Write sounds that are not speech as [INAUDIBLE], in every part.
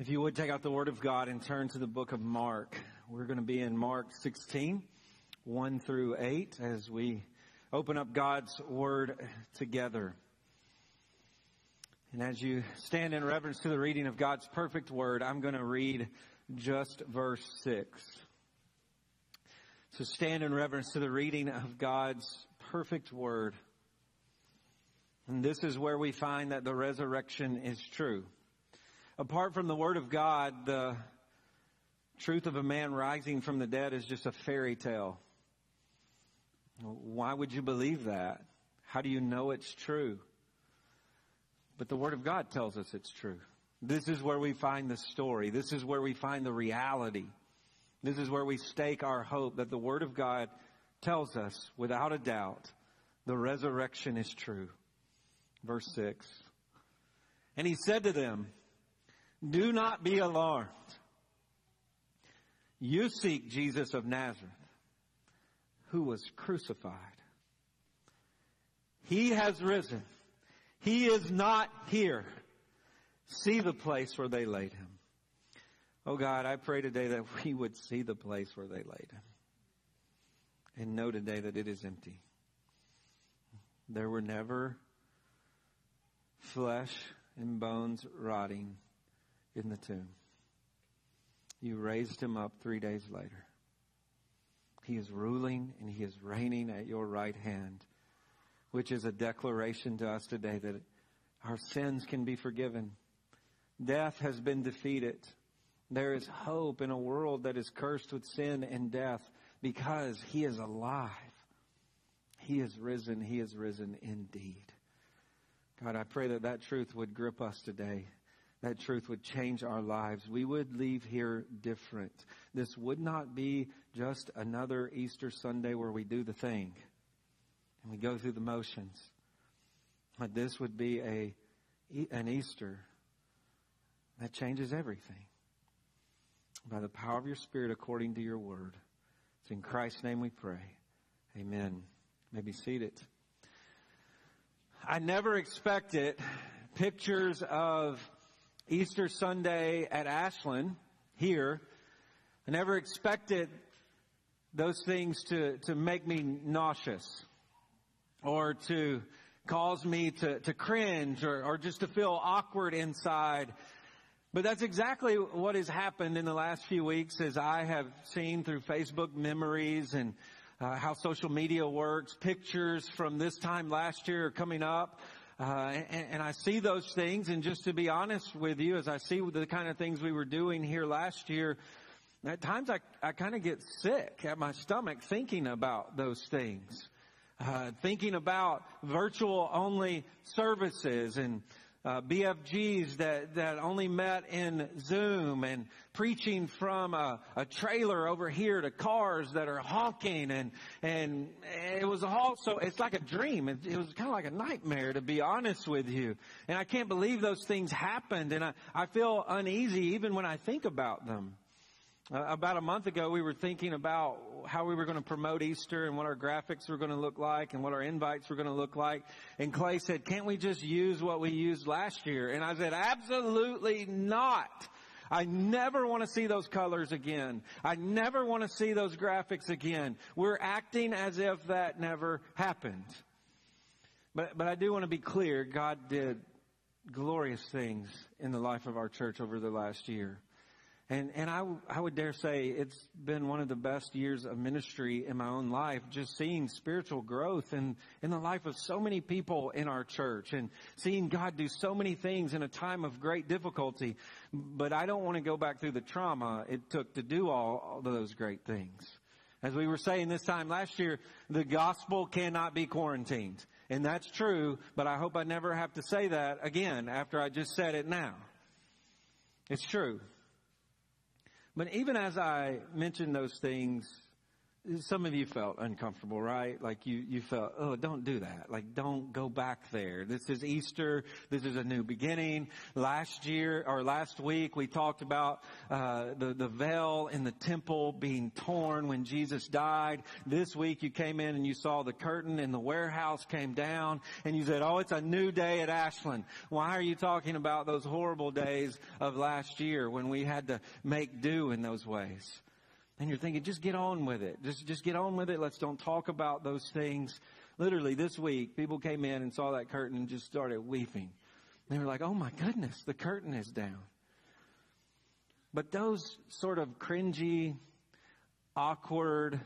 If you would take out the Word of God and turn to the book of Mark. We're going to be in Mark 16, 1 through 8 as we open up God's Word together. And as you stand in reverence to the reading of God's perfect Word, I'm going to read just verse 6. So stand in reverence to the reading of God's perfect Word. And this is where we find that the resurrection is true apart from the Word of God, the truth of a man rising from the dead is just a fairy tale. Why would you believe that? How do you know it's true? But the Word of God tells us it's true. This is where we find the story. This is where we find the reality. This is where we stake our hope that the Word of God tells us without a doubt the resurrection is true. Verse 6. And he said to them, do not be alarmed. You seek Jesus of Nazareth, who was crucified. He has risen. He is not here. See the place where they laid him. Oh God, I pray today that [LAUGHS] we would see the place where they laid him. And know today that it is empty. There were never flesh and bones rotting in the tomb. You raised him up three days later. He is ruling and he is reigning at your right hand, which is a declaration to us today that our sins can be forgiven. Death has been defeated. There is hope in a world that is cursed with sin and death because he is alive. He is risen. He is risen indeed. God, I pray that that truth would grip us today that truth would change our lives. We would leave here different. This would not be just another Easter Sunday where we do the thing and we go through the motions. But this would be a, an Easter that changes everything. By the power of your Spirit according to your word. It's in Christ's name we pray. Amen. You may be seated. I never expected pictures of Easter Sunday at Ashland here. I never expected those things to, to make me nauseous or to cause me to, to cringe or, or just to feel awkward inside. But that's exactly what has happened in the last few weeks as I have seen through Facebook memories and uh, how social media works. Pictures from this time last year are coming up uh, and, and, I see those things, and just to be honest with you, as I see the kind of things we were doing here last year, at times I, I kind of get sick at my stomach thinking about those things. Uh, thinking about virtual only services and uh, BFGs that, that only met in Zoom and preaching from a, a, trailer over here to cars that are honking and, and it was also, it's like a dream. It, it was kind of like a nightmare to be honest with you. And I can't believe those things happened and I, I feel uneasy even when I think about them. Uh, about a month ago, we were thinking about how we were going to promote Easter and what our graphics were going to look like and what our invites were going to look like. And Clay said, can't we just use what we used last year? And I said, absolutely not. I never want to see those colors again. I never want to see those graphics again. We're acting as if that never happened. But, but I do want to be clear. God did glorious things in the life of our church over the last year. And, and I, I would dare say it's been one of the best years of ministry in my own life, just seeing spiritual growth in, in the life of so many people in our church and seeing God do so many things in a time of great difficulty. But I don't want to go back through the trauma it took to do all, all those great things. As we were saying this time last year, the gospel cannot be quarantined. And that's true, but I hope I never have to say that again after I just said it now. It's true. But even as I mention those things, some of you felt uncomfortable, right? Like you, you felt, oh, don't do that. Like don't go back there. This is Easter. This is a new beginning. Last year or last week we talked about, uh, the, the veil in the temple being torn when Jesus died. This week you came in and you saw the curtain in the warehouse came down and you said, oh, it's a new day at Ashland. Why are you talking about those horrible days of last year when we had to make do in those ways? And you're thinking, just get on with it. Just, just get on with it. Let's don't talk about those things. Literally this week, people came in and saw that curtain and just started weeping. They were like, oh my goodness, the curtain is down. But those sort of cringy, awkward,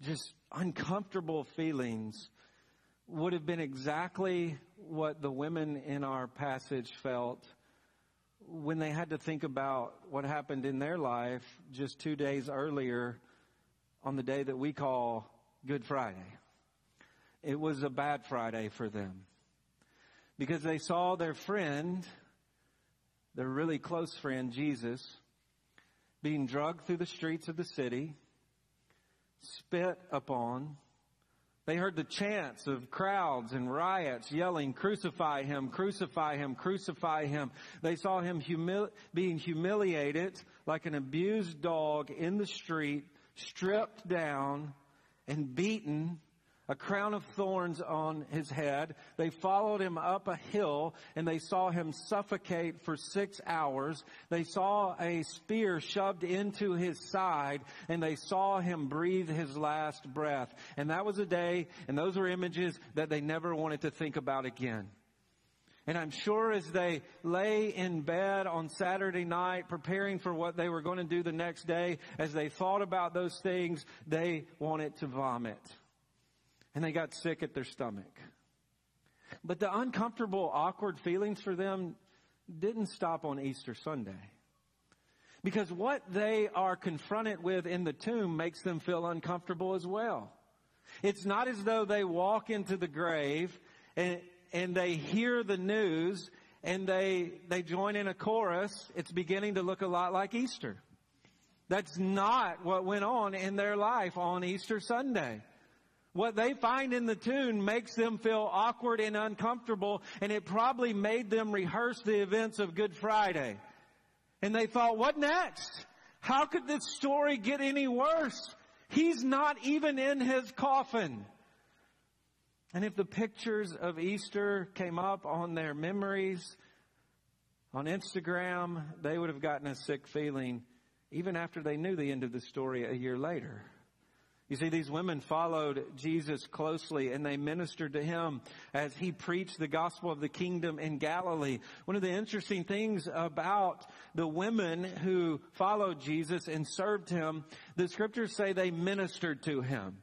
just uncomfortable feelings would have been exactly what the women in our passage felt when they had to think about what happened in their life just two days earlier on the day that we call Good Friday. It was a bad Friday for them because they saw their friend, their really close friend, Jesus, being drugged through the streets of the city, spit upon, they heard the chants of crowds and riots yelling, crucify him, crucify him, crucify him. They saw him humili- being humiliated like an abused dog in the street, stripped down and beaten a crown of thorns on his head. They followed him up a hill and they saw him suffocate for six hours. They saw a spear shoved into his side and they saw him breathe his last breath. And that was a day and those were images that they never wanted to think about again. And I'm sure as they lay in bed on Saturday night preparing for what they were going to do the next day, as they thought about those things, they wanted to vomit and they got sick at their stomach. But the uncomfortable, awkward feelings for them didn't stop on Easter Sunday. Because what they are confronted with in the tomb makes them feel uncomfortable as well. It's not as though they walk into the grave and, and they hear the news and they, they join in a chorus. It's beginning to look a lot like Easter. That's not what went on in their life on Easter Sunday. What they find in the tune makes them feel awkward and uncomfortable, and it probably made them rehearse the events of Good Friday. And they thought, what next? How could this story get any worse? He's not even in his coffin. And if the pictures of Easter came up on their memories on Instagram, they would have gotten a sick feeling even after they knew the end of the story a year later. You see, these women followed Jesus closely and they ministered to him as he preached the gospel of the kingdom in Galilee. One of the interesting things about the women who followed Jesus and served him, the scriptures say they ministered to him.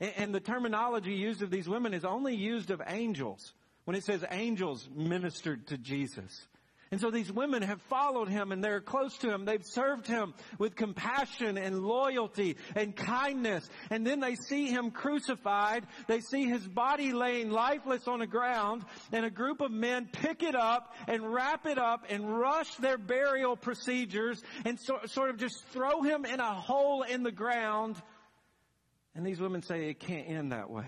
And the terminology used of these women is only used of angels. When it says angels ministered to Jesus. And so these women have followed him and they're close to him. They've served him with compassion and loyalty and kindness. And then they see him crucified. They see his body laying lifeless on the ground and a group of men pick it up and wrap it up and rush their burial procedures and so, sort of just throw him in a hole in the ground. And these women say it can't end that way.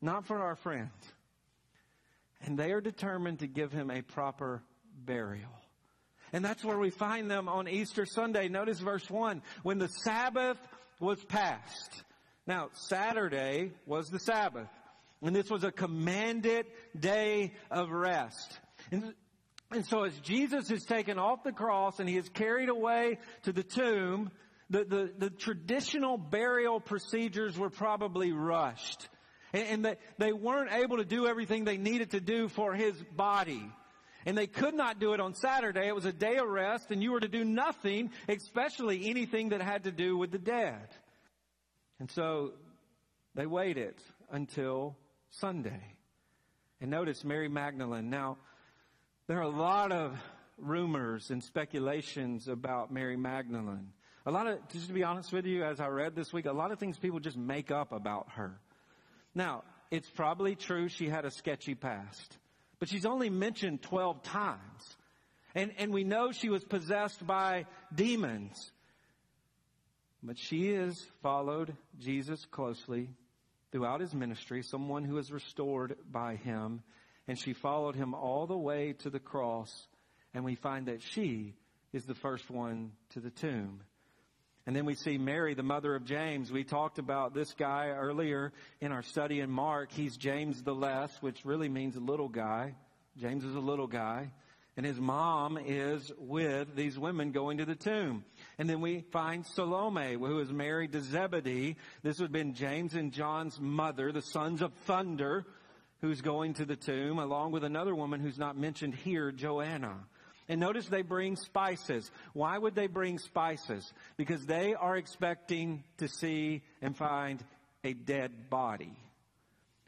Not for our friend. And they are determined to give him a proper burial. And that's where we find them on Easter Sunday. Notice verse 1. When the Sabbath was passed. Now, Saturday was the Sabbath. And this was a commanded day of rest. And, and so as Jesus is taken off the cross and he is carried away to the tomb, the, the, the traditional burial procedures were probably rushed. And, and they, they weren't able to do everything they needed to do for his body. And they could not do it on Saturday. It was a day of rest and you were to do nothing, especially anything that had to do with the dead. And so they waited until Sunday. And notice Mary Magdalene. Now, there are a lot of rumors and speculations about Mary Magdalene. A lot of, just to be honest with you, as I read this week, a lot of things people just make up about her. Now, it's probably true she had a sketchy past but she's only mentioned 12 times. And, and we know she was possessed by demons. But she has followed Jesus closely throughout his ministry, someone who is restored by him. And she followed him all the way to the cross. And we find that she is the first one to the tomb. And then we see Mary, the mother of James. We talked about this guy earlier in our study in Mark. He's James the Less, which really means a little guy. James is a little guy. And his mom is with these women going to the tomb. And then we find Salome, who is married to Zebedee. This would have been James and John's mother, the sons of thunder, who's going to the tomb, along with another woman who's not mentioned here, Joanna. And notice they bring spices. Why would they bring spices? Because they are expecting to see and find a dead body.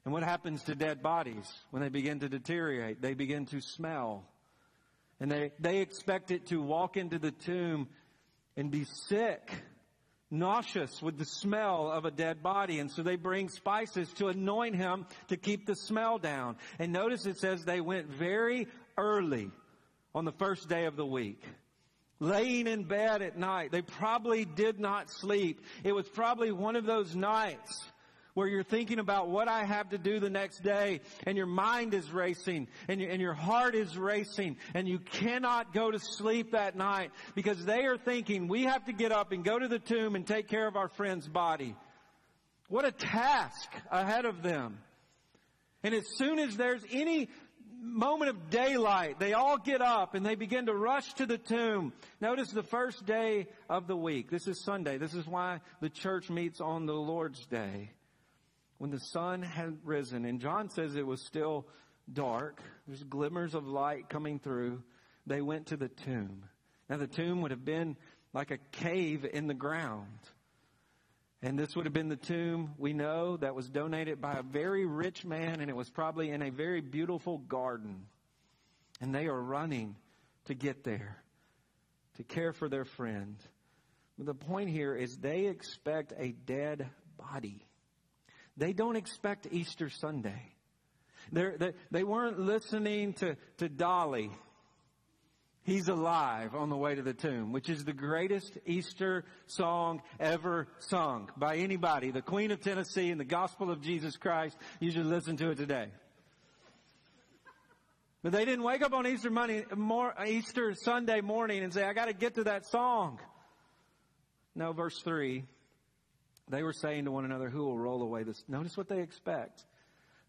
And what happens to dead bodies when they begin to deteriorate? They begin to smell. And they, they expect it to walk into the tomb and be sick, nauseous with the smell of a dead body. And so they bring spices to anoint him to keep the smell down. And notice it says they went very early on the first day of the week. Laying in bed at night. They probably did not sleep. It was probably one of those nights where you're thinking about what I have to do the next day and your mind is racing and, and your heart is racing and you cannot go to sleep that night because they are thinking we have to get up and go to the tomb and take care of our friend's body. What a task ahead of them. And as soon as there's any moment of daylight, they all get up and they begin to rush to the tomb. Notice the first day of the week. This is Sunday. This is why the church meets on the Lord's Day. When the sun had risen, and John says it was still dark, there's glimmers of light coming through, they went to the tomb. Now the tomb would have been like a cave in the ground. And this would have been the tomb, we know, that was donated by a very rich man, and it was probably in a very beautiful garden. And they are running to get there, to care for their friend. But the point here is they expect a dead body. They don't expect Easter Sunday. They're, they, they weren't listening to, to Dolly He's alive on the way to the tomb, which is the greatest Easter song ever sung by anybody. The Queen of Tennessee and the Gospel of Jesus Christ. You should listen to it today. But they didn't wake up on Easter Monday, Easter Sunday morning and say, I gotta get to that song. No, verse three. They were saying to one another, who will roll away this? Notice what they expect.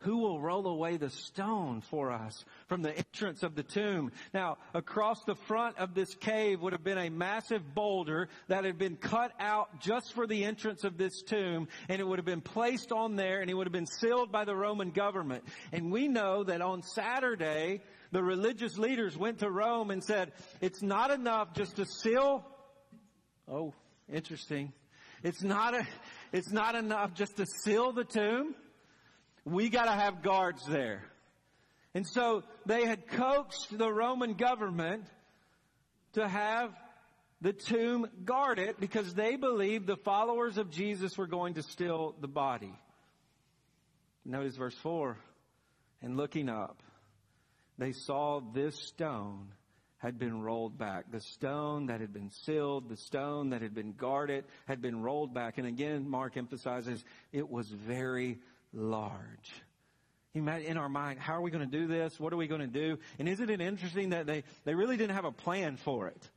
Who will roll away the stone for us from the entrance of the tomb? Now, across the front of this cave would have been a massive boulder that had been cut out just for the entrance of this tomb, and it would have been placed on there, and it would have been sealed by the Roman government. And we know that on Saturday, the religious leaders went to Rome and said, it's not enough just to seal. Oh, interesting. It's not a, it's not enough just to seal the tomb we got to have guards there. And so they had coaxed the Roman government to have the tomb guarded because they believed the followers of Jesus were going to steal the body. Notice verse 4. And looking up, they saw this stone had been rolled back. The stone that had been sealed, the stone that had been guarded, had been rolled back. And again, Mark emphasizes it was very large. In our mind, how are we going to do this? What are we going to do? And isn't it interesting that they, they really didn't have a plan for it?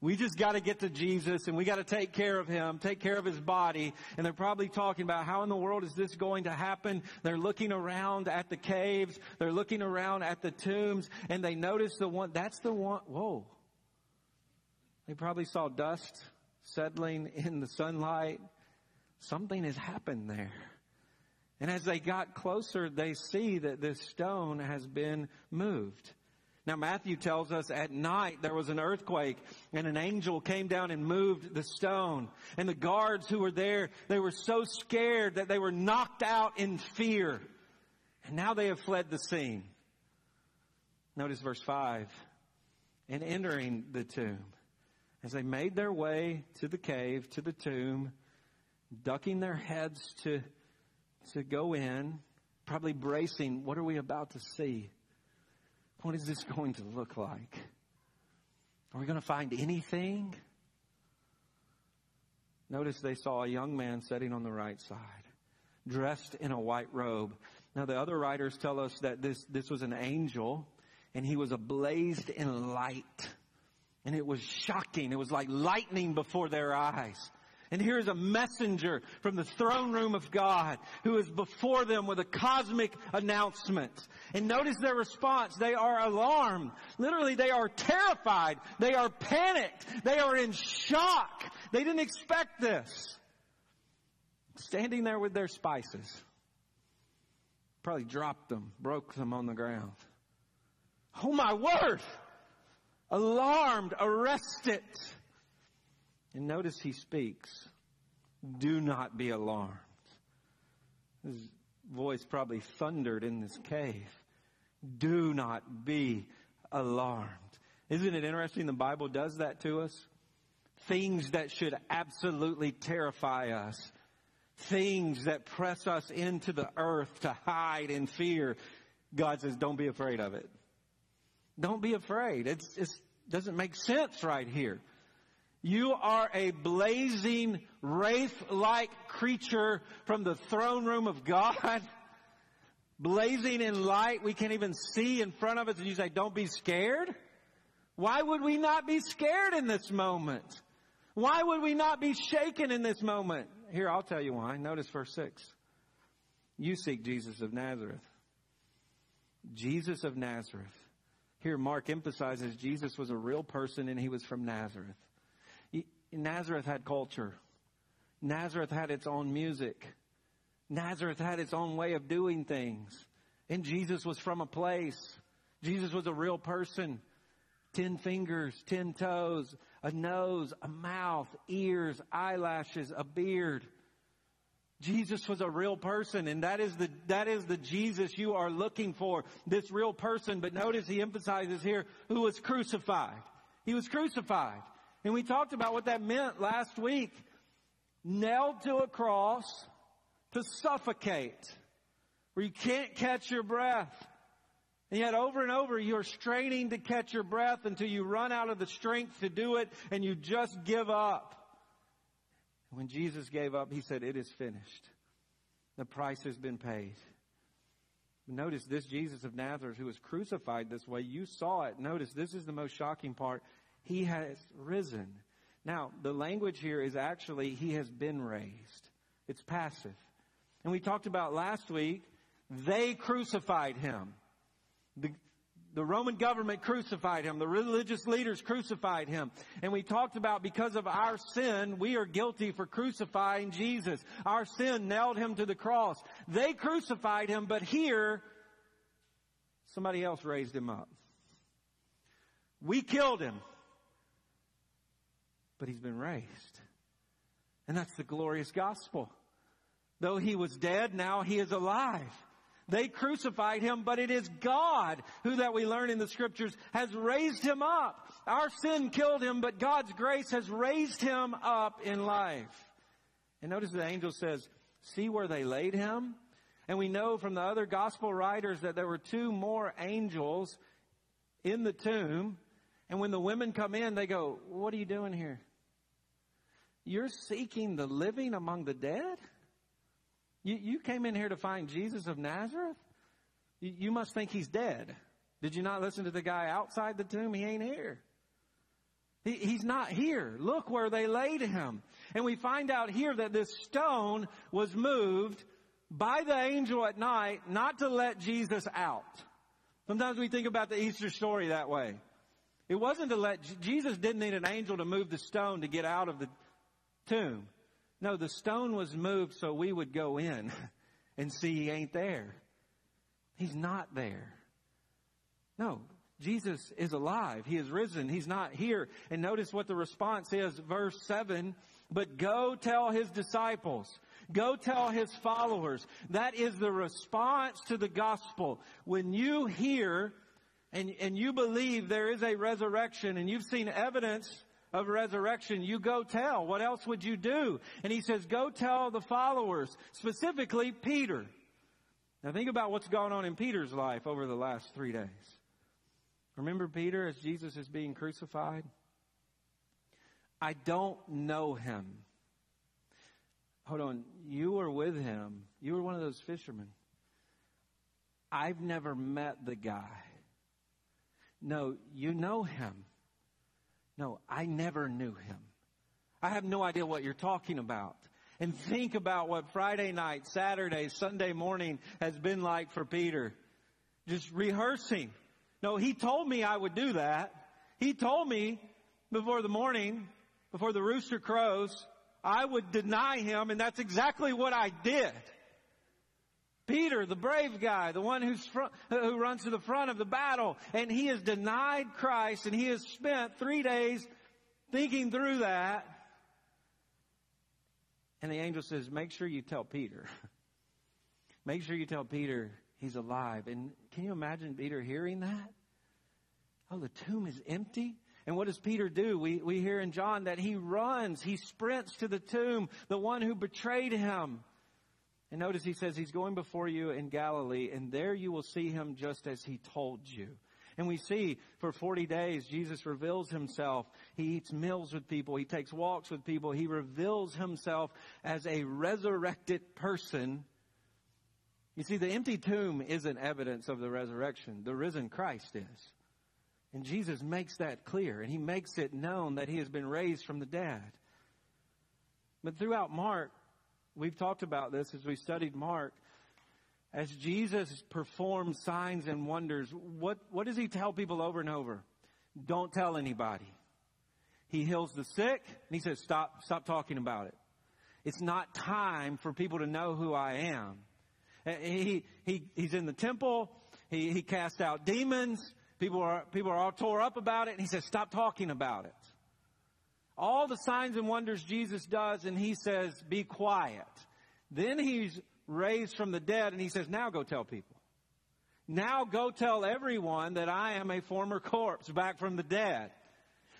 We just got to get to Jesus and we got to take care of him, take care of his body. And they're probably talking about how in the world is this going to happen? They're looking around at the caves. They're looking around at the tombs and they notice the one, that's the one, whoa. They probably saw dust settling in the sunlight. Something has happened there. And as they got closer, they see that this stone has been moved. Now Matthew tells us at night there was an earthquake and an angel came down and moved the stone. And the guards who were there, they were so scared that they were knocked out in fear. And now they have fled the scene. Notice verse 5. And entering the tomb, as they made their way to the cave, to the tomb, ducking their heads to to go in, probably bracing, what are we about to see? What is this going to look like? Are we going to find anything? Notice they saw a young man sitting on the right side, dressed in a white robe. Now the other writers tell us that this, this was an angel and he was ablazed in light. And it was shocking. It was like lightning before their eyes. And here's a messenger from the throne room of God who is before them with a cosmic announcement. And notice their response. They are alarmed. Literally, they are terrified. They are panicked. They are in shock. They didn't expect this. Standing there with their spices. Probably dropped them, broke them on the ground. Oh my word! Alarmed, arrested. And notice he speaks. Do not be alarmed. His voice probably thundered in this cave. Do not be alarmed. Isn't it interesting the Bible does that to us? Things that should absolutely terrify us. Things that press us into the earth to hide in fear. God says, don't be afraid of it. Don't be afraid. It doesn't make sense right here. You are a blazing, wraith-like creature from the throne room of God. [LAUGHS] blazing in light. We can't even see in front of us. And you say, don't be scared. Why would we not be scared in this moment? Why would we not be shaken in this moment? Here, I'll tell you why. Notice verse 6. You seek Jesus of Nazareth. Jesus of Nazareth. Here, Mark emphasizes Jesus was a real person and he was from Nazareth. Nazareth had culture. Nazareth had its own music. Nazareth had its own way of doing things. And Jesus was from a place. Jesus was a real person. Ten fingers, ten toes, a nose, a mouth, ears, eyelashes, a beard. Jesus was a real person and that is the, that is the Jesus you are looking for. This real person. But notice he emphasizes here who was crucified. He was crucified. And we talked about what that meant last week. Nailed to a cross to suffocate, where you can't catch your breath. And yet over and over you're straining to catch your breath until you run out of the strength to do it and you just give up. When Jesus gave up, he said, it is finished. The price has been paid. Notice this Jesus of Nazareth who was crucified this way, you saw it. Notice this is the most shocking part. He has risen. Now, the language here is actually, He has been raised. It's passive. And we talked about last week, they crucified Him. The, the Roman government crucified him. The religious leaders crucified him. And we talked about because of our sin, we are guilty for crucifying Jesus. Our sin nailed him to the cross. They crucified him, but here, somebody else raised him up. We killed him but he's been raised. And that's the glorious gospel. Though he was dead, now he is alive. They crucified him, but it is God who that we learn in the scriptures has raised him up. Our sin killed him, but God's grace has raised him up in life. And notice the angel says, see where they laid him? And we know from the other gospel writers that there were two more angels in the tomb. And when the women come in, they go, what are you doing here? You're seeking the living among the dead? You, you came in here to find Jesus of Nazareth? You, you must think he's dead. Did you not listen to the guy outside the tomb? He ain't here. He, he's not here. Look where they laid him. And we find out here that this stone was moved by the angel at night not to let Jesus out. Sometimes we think about the Easter story that way. It wasn't to let, Jesus didn't need an angel to move the stone to get out of the tomb. No, the stone was moved so we would go in [LAUGHS] and see he ain't there. He's not there. No, Jesus is alive. He is risen. He's not here. And notice what the response is, verse 7. But go tell his disciples. Go tell his followers. That is the response to the gospel. When you hear and, and you believe there is a resurrection and you've seen evidence of resurrection, you go tell. What else would you do? And he says, go tell the followers, specifically Peter. Now think about what's going on in Peter's life over the last three days. Remember Peter as Jesus is being crucified? I don't know him. hold on, you were with him. You were one of those fishermen. I've never met the guy. No, you know him. No, I never knew him. I have no idea what you're talking about. And think about what Friday night, Saturday, Sunday morning has been like for Peter. Just rehearsing. No, he told me I would do that. He told me before the morning, before the rooster crows, I would deny him, and that's exactly what I did. Peter, the brave guy, the one who's who runs to the front of the battle, and he has denied Christ, and he has spent three days thinking through that. And the angel says, make sure you tell Peter. [LAUGHS] make sure you tell Peter he's alive. And can you imagine Peter hearing that? Oh, the tomb is empty? And what does Peter do? We, we hear in John that he runs, he sprints to the tomb, the one who betrayed him. And notice he says he's going before you in Galilee and there you will see him just as he told you. And we see for 40 days Jesus reveals himself. He eats meals with people. He takes walks with people. He reveals himself as a resurrected person. You see, the empty tomb isn't evidence of the resurrection. The risen Christ is. And Jesus makes that clear, and he makes it known that he has been raised from the dead. But throughout Mark, we've talked about this as we studied Mark. As Jesus performs signs and wonders, what, what does he tell people over and over? Don't tell anybody. He heals the sick, and he says, stop, stop talking about it. It's not time for people to know who I am. He, he, he's in the temple. He, he casts out demons. People are, people are all tore up about it, and he says, stop talking about it. All the signs and wonders Jesus does, and he says, be quiet. Then he's raised from the dead, and he says, now go tell people. Now go tell everyone that I am a former corpse back from the dead.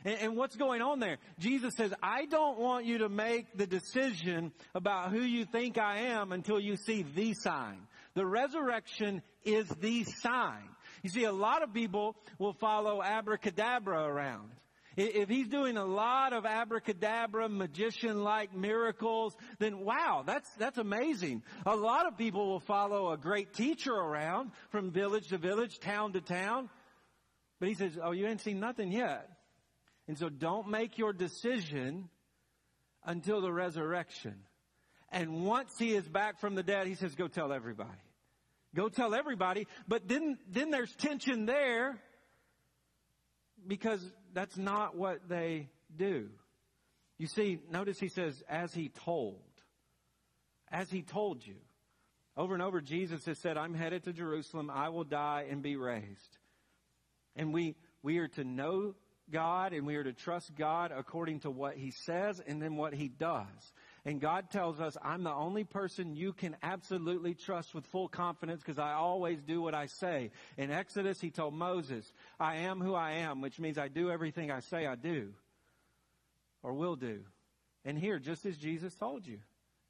And, and, what's going on there? Jesus says, I don't want you to make the decision about who you think I am until you see the sign. The resurrection is the sign. You see, a lot of people will follow abracadabra around. If he's doing a lot of abracadabra, magician-like miracles, then wow, that's, that's amazing. A lot of people will follow a great teacher around from village to village, town to town. But he says, oh, you ain't seen nothing yet. And so don't make your decision until the resurrection. And once he is back from the dead, he says, go tell everybody. Go tell everybody. But then, then there's tension there because that's not what they do. You see, notice he says, as he told. As he told you. Over and over, Jesus has said, I'm headed to Jerusalem. I will die and be raised. And we, we are to know God and we are to trust God according to what he says and then what he does. And God tells us, I'm the only person you can absolutely trust with full confidence because I always do what I say. In Exodus, he told Moses, I am who I am, which means I do everything I say I do or will do. And here, just as Jesus told you,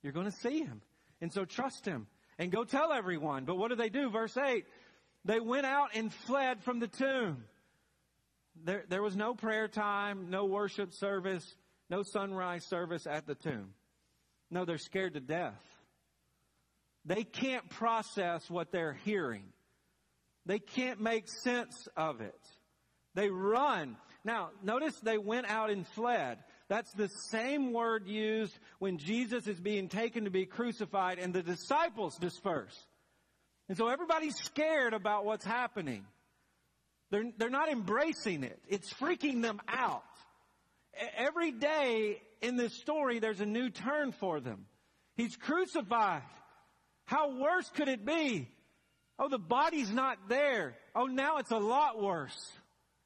you're going to see him. And so trust him and go tell everyone. But what do they do? Verse 8, they went out and fled from the tomb. There, there was no prayer time, no worship service, no sunrise service at the tomb. No, they're scared to death. They can't process what they're hearing. They can't make sense of it. They run. Now, notice they went out and fled. That's the same word used when Jesus is being taken to be crucified and the disciples disperse. And so everybody's scared about what's happening. They're, they're not embracing it. It's freaking them out. Every day in this story, there's a new turn for them. He's crucified. How worse could it be? Oh, the body's not there. Oh, now it's a lot worse.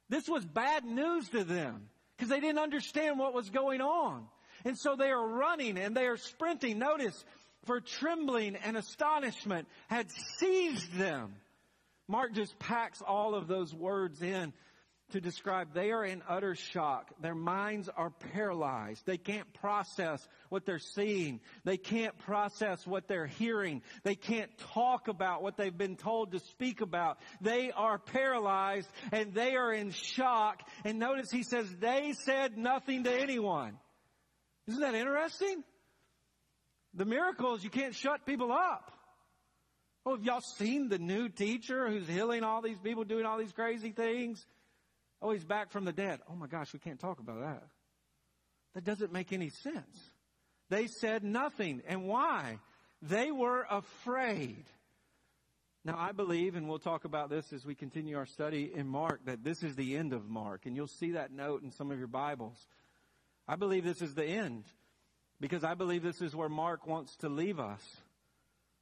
This was bad news to them because they didn't understand what was going on. And so they are running and they are sprinting. Notice, for trembling and astonishment had seized them. Mark just packs all of those words in to describe they are in utter shock. Their minds are paralyzed. They can't process what they're seeing. They can't process what they're hearing. They can't talk about what they've been told to speak about. They are paralyzed and they are in shock. And notice he says they said nothing to anyone. Isn't that interesting? The miracle is you can't shut people up. Oh, have y'all seen the new teacher who's healing all these people, doing all these crazy things? Oh, he's back from the dead. Oh my gosh, we can't talk about that. That doesn't make any sense. They said nothing. And why? They were afraid. Now, I believe, and we'll talk about this as we continue our study in Mark, that this is the end of Mark. And you'll see that note in some of your Bibles. I believe this is the end because I believe this is where Mark wants to leave us.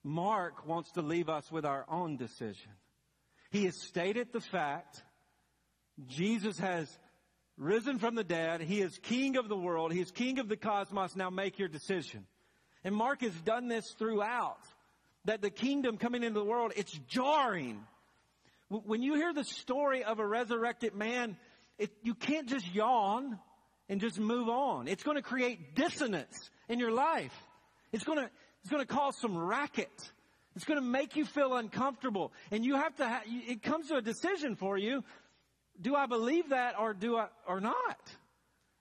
Mark wants to leave us with our own decision. He has stated the fact Jesus has risen from the dead. He is king of the world. He is king of the cosmos. Now make your decision. And Mark has done this throughout. That the kingdom coming into the world, it's jarring. When you hear the story of a resurrected man, it, you can't just yawn and just move on. It's going to create dissonance in your life. It's going to, it's going to cause some racket. It's going to make you feel uncomfortable. And you have to, ha- it comes to a decision for you do I believe that or do I, or not?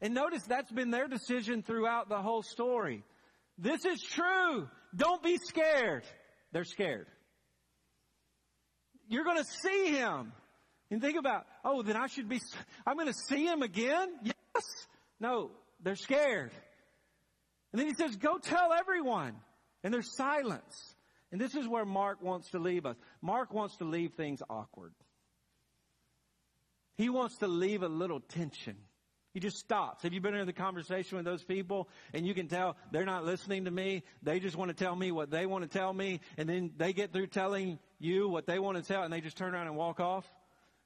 And notice that's been their decision throughout the whole story. This is true. Don't be scared. They're scared. You're going to see him. And think about, oh, then I should be, I'm going to see him again? Yes. No, they're scared. And then he says, go tell everyone. And there's silence. And this is where Mark wants to leave us. Mark wants to leave things awkward. He wants to leave a little tension. He just stops. Have you been in the conversation with those people and you can tell they're not listening to me? They just want to tell me what they want to tell me and then they get through telling you what they want to tell and they just turn around and walk off.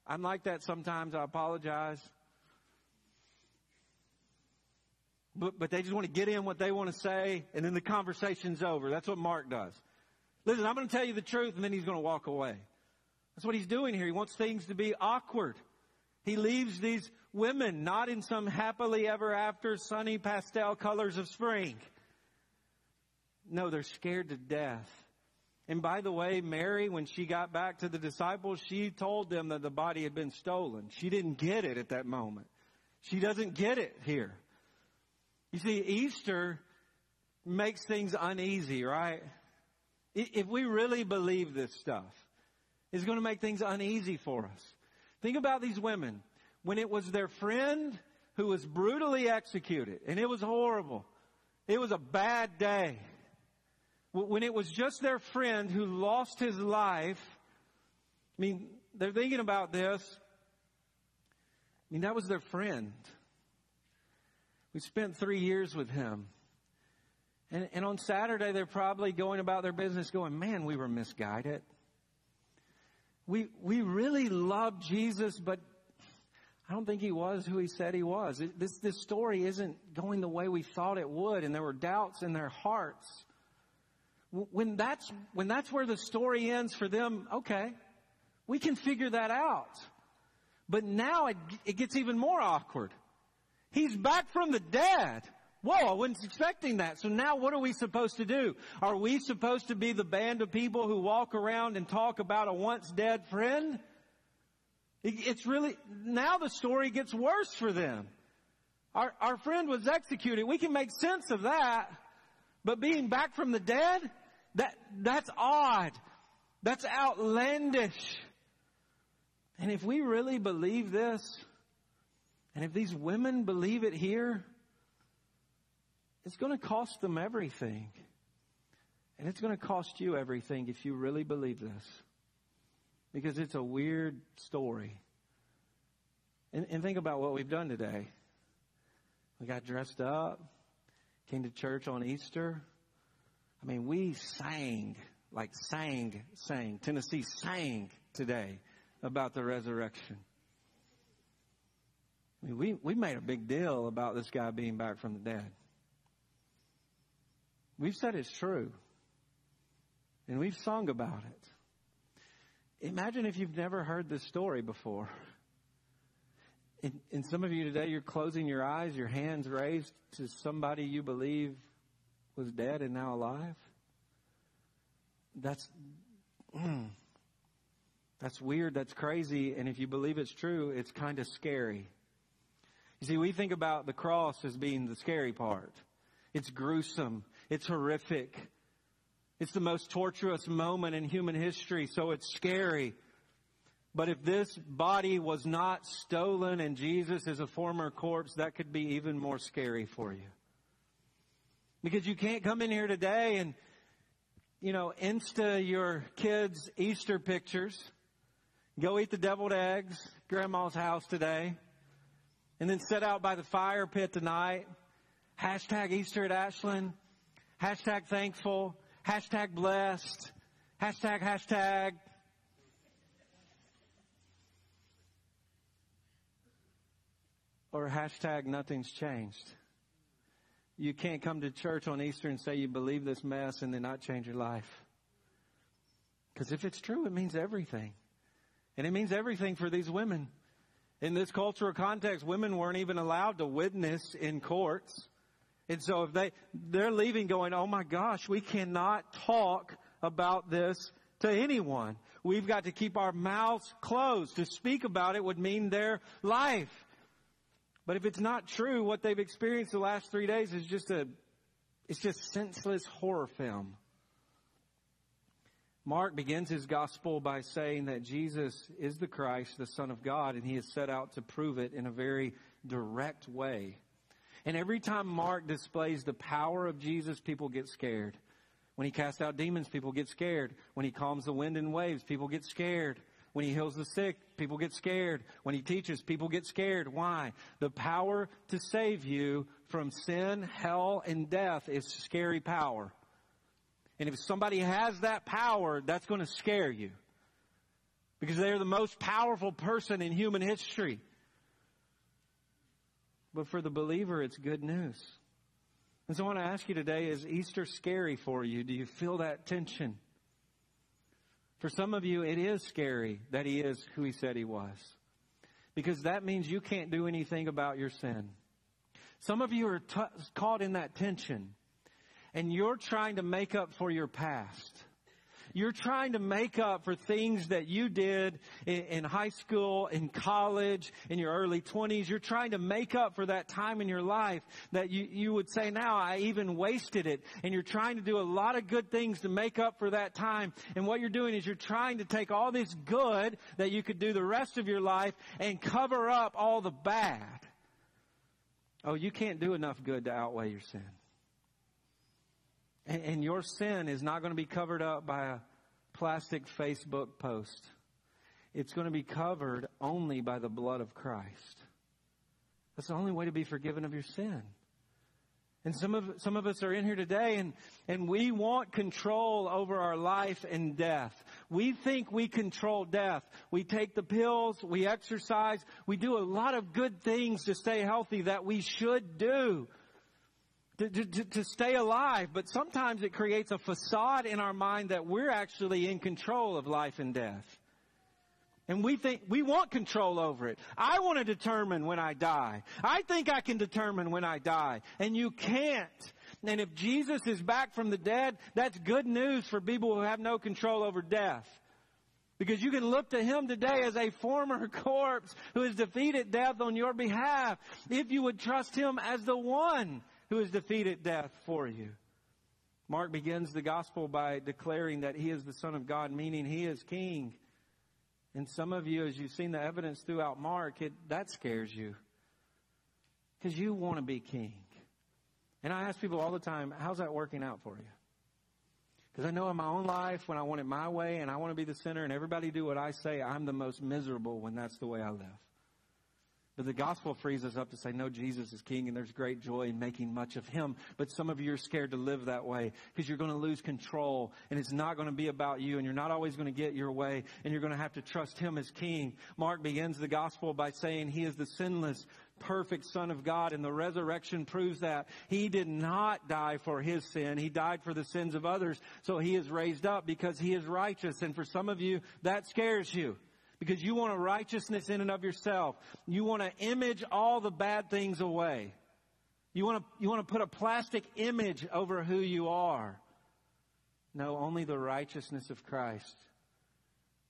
I'm like that sometimes. I apologize. But, but they just want to get in what they want to say and then the conversation's over. That's what Mark does. Listen, I'm going to tell you the truth and then he's going to walk away. That's what he's doing here. He wants things to be awkward. He leaves these women not in some happily ever after sunny pastel colors of spring. No, they're scared to death. And by the way, Mary, when she got back to the disciples, she told them that the body had been stolen. She didn't get it at that moment. She doesn't get it here. You see, Easter makes things uneasy, right? If we really believe this stuff, it's going to make things uneasy for us. Think about these women. When it was their friend who was brutally executed, and it was horrible. It was a bad day. When it was just their friend who lost his life, I mean, they're thinking about this. I mean, that was their friend. We spent three years with him. And, and on Saturday, they're probably going about their business going, man, we were misguided we, we really love Jesus, but I don't think he was who he said he was. It, this, this story isn't going the way we thought it would, and there were doubts in their hearts. When that's, when that's where the story ends for them, okay, we can figure that out. But now it, it gets even more awkward. He's back from the dead. Whoa, I wasn't expecting that. So now what are we supposed to do? Are we supposed to be the band of people who walk around and talk about a once dead friend? It's really, now the story gets worse for them. Our, our friend was executed. We can make sense of that. But being back from the dead, that, that's odd. That's outlandish. And if we really believe this, and if these women believe it here, it's going to cost them everything. And it's going to cost you everything if you really believe this. Because it's a weird story. And, and think about what we've done today. We got dressed up, came to church on Easter. I mean, we sang, like sang, sang. Tennessee sang today about the resurrection. I mean, we, we made a big deal about this guy being back from the dead. We've said it's true. And we've sung about it. Imagine if you've never heard this story before. And, and some of you today, you're closing your eyes, your hands raised to somebody you believe was dead and now alive. That's, mm, that's weird. That's crazy. And if you believe it's true, it's kind of scary. You see, we think about the cross as being the scary part. It's gruesome. It's horrific. It's the most torturous moment in human history, so it's scary. But if this body was not stolen and Jesus is a former corpse, that could be even more scary for you. Because you can't come in here today and, you know, insta your kids' Easter pictures, go eat the deviled eggs, grandma's house today, and then sit out by the fire pit tonight, hashtag Easter at Ashland, hashtag thankful, hashtag blessed, hashtag, hashtag, or hashtag nothing's changed. You can't come to church on Easter and say you believe this mess and then not change your life. Because if it's true, it means everything. And it means everything for these women. In this cultural context, women weren't even allowed to witness in courts. And so if they, they're leaving going, oh my gosh, we cannot talk about this to anyone. We've got to keep our mouths closed. To speak about it would mean their life. But if it's not true, what they've experienced the last three days is just a, it's just senseless horror film. Mark begins his gospel by saying that Jesus is the Christ, the Son of God, and he has set out to prove it in a very direct way. And every time Mark displays the power of Jesus, people get scared. When he casts out demons, people get scared. When he calms the wind and waves, people get scared. When he heals the sick, people get scared. When he teaches, people get scared. Why? The power to save you from sin, hell, and death is scary power. And if somebody has that power, that's going to scare you. Because they're the most powerful person in human history. But for the believer, it's good news. And so I want to ask you today, is Easter scary for you? Do you feel that tension? For some of you, it is scary that he is who he said he was. Because that means you can't do anything about your sin. Some of you are t- caught in that tension and you're trying to make up for your past. You're trying to make up for things that you did in, in, high school, in college, in your early 20s. You're trying to make up for that time in your life that you, you would say, now I even wasted it. And you're trying to do a lot of good things to make up for that time. And what you're doing is you're trying to take all this good that you could do the rest of your life and cover up all the bad. Oh, you can't do enough good to outweigh your sin. And, and your sin is not going to be covered up by a plastic Facebook post. It's going to be covered only by the blood of Christ. That's the only way to be forgiven of your sin. And some of, some of us are in here today and, and we want control over our life and death. We think we control death. We take the pills, we exercise, we do a lot of good things to stay healthy that we should do to, to, to stay alive, but sometimes it creates a facade in our mind that we're actually in control of life and death. And we think, we want control over it. I want to determine when I die. I think I can determine when I die. And you can't. And if Jesus is back from the dead, that's good news for people who have no control over death. Because you can look to Him today as a former [LAUGHS] corpse who has defeated death on your behalf. If you would trust Him as the one who has defeated death for you. Mark begins the gospel by declaring that he is the Son of God, meaning he is King. And some of you, as you've seen the evidence throughout Mark, it, that scares you. Because you want to be king. And I ask people all the time, how's that working out for you? Because I know in my own life, when I want it my way and I want to be the center and everybody do what I say, I'm the most miserable when that's the way I live. But the gospel frees us up to say, no, Jesus is king and there's great joy in making much of him. But some of you are scared to live that way because you're going to lose control and it's not going to be about you and you're not always going to get your way and you're going to have to trust him as king. Mark begins the gospel by saying he is the sinless, perfect son of God and the resurrection proves that. He did not die for his sin. He died for the sins of others. So he is raised up because he is righteous. And for some of you, that scares you because you want a righteousness in and of yourself. You want to image all the bad things away. You want to, you want to put a plastic image over who you are. No, only the righteousness of Christ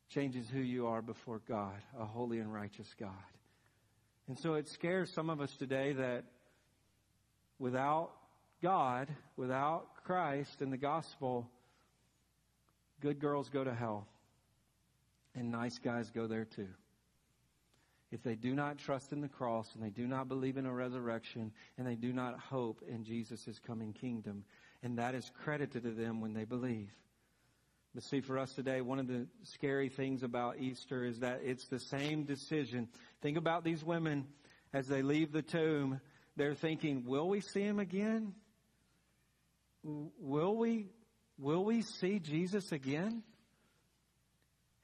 changes who you are before God, a holy and righteous God. And so it scares some of us today that without God, without Christ and the gospel, good girls go to hell. And nice guys go there too. If they do not trust in the cross and they do not believe in a resurrection and they do not hope in Jesus' coming kingdom, and that is credited to them when they believe. But see, for us today, one of the scary things about Easter is that it's the same decision. Think about these women as they leave the tomb. They're thinking, will we see him again? Will we, will we see Jesus again?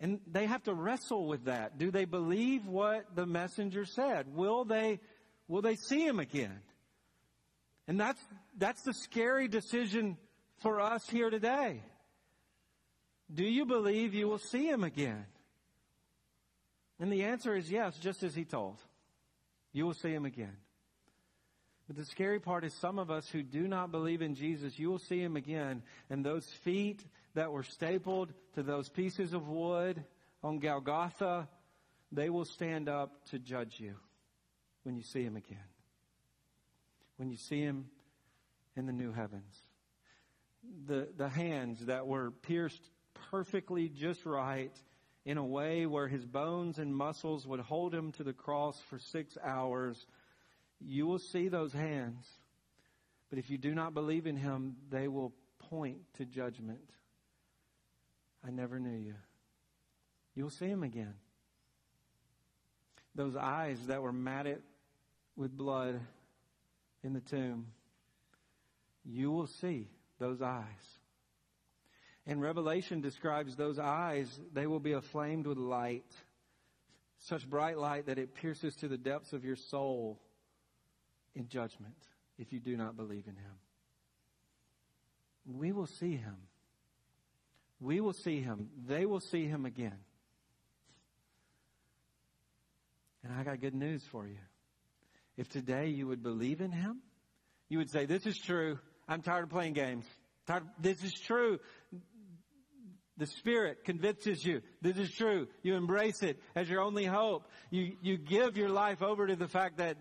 And they have to wrestle with that. Do they believe what the messenger said? Will they, will they see him again? And that's, that's the scary decision for us here today. Do you believe you will see him again? And the answer is yes, just as he told. You will see him again. But the scary part is some of us who do not believe in Jesus, you will see him again. And those feet that were stapled to those pieces of wood on Golgotha, they will stand up to judge you when you see him again. When you see him in the new heavens. The, the hands that were pierced perfectly just right in a way where his bones and muscles would hold him to the cross for six hours you will see those hands. But if you do not believe in him, they will point to judgment. I never knew you. You will see him again. Those eyes that were matted with blood in the tomb, you will see those eyes. And Revelation describes those eyes, they will be aflamed with light, such bright light that it pierces to the depths of your soul in judgment if you do not believe in him. We will see him. We will see him. They will see him again. And I got good news for you. If today you would believe in him, you would say, This is true. I'm tired of playing games. This is true. The Spirit convinces you. This is true. You embrace it as your only hope. You, you give your life over to the fact that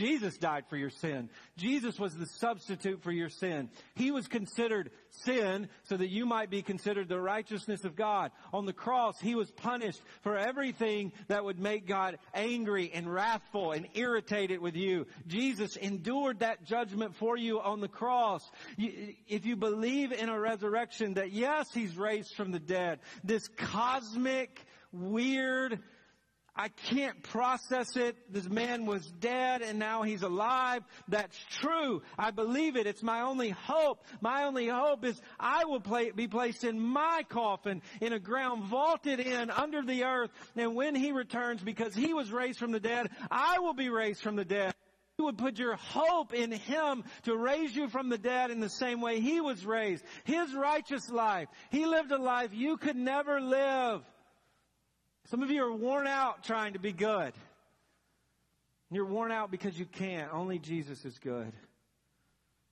Jesus died for your sin. Jesus was the substitute for your sin. He was considered sin so that you might be considered the righteousness of God. On the cross, He was punished for everything that would make God angry and wrathful and irritated with you. Jesus endured that judgment for you on the cross. If you believe in a resurrection that yes, He's raised from the dead, this cosmic, weird, I can't process it. This man was dead and now he's alive. That's true. I believe it. It's my only hope. My only hope is I will play, be placed in my coffin in a ground vaulted in under the earth. And when he returns, because he was raised from the dead, I will be raised from the dead. You would put your hope in Him to raise you from the dead in the same way He was raised. His righteous life. He lived a life you could never live. Some of you are worn out trying to be good. You're worn out because you can't. Only Jesus is good.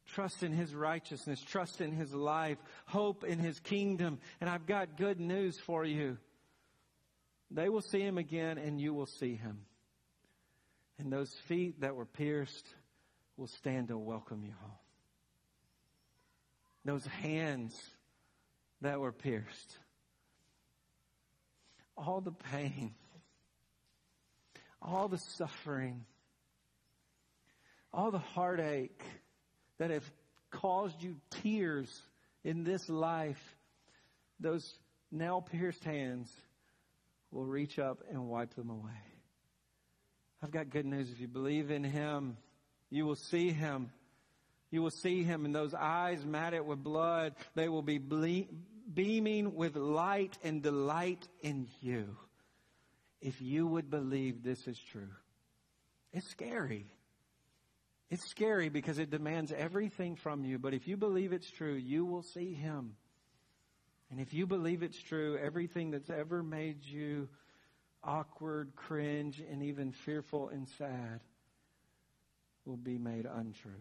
Trust in His righteousness. Trust in His life. Hope in His kingdom. And I've got good news for you. They will see Him again and you will see Him. And those feet that were pierced will stand to welcome you home. Those hands that were pierced all the pain, all the suffering, all the heartache that have caused you tears in this life, those nail pierced hands will reach up and wipe them away. I've got good news. If you believe in Him, you will see Him. You will see Him, and those eyes matted with blood, they will be ble- beaming with light and delight in you. If you would believe this is true. It's scary. It's scary because it demands everything from you. But if you believe it's true, you will see Him. And if you believe it's true, everything that's ever made you awkward, cringe, and even fearful and sad will be made untrue.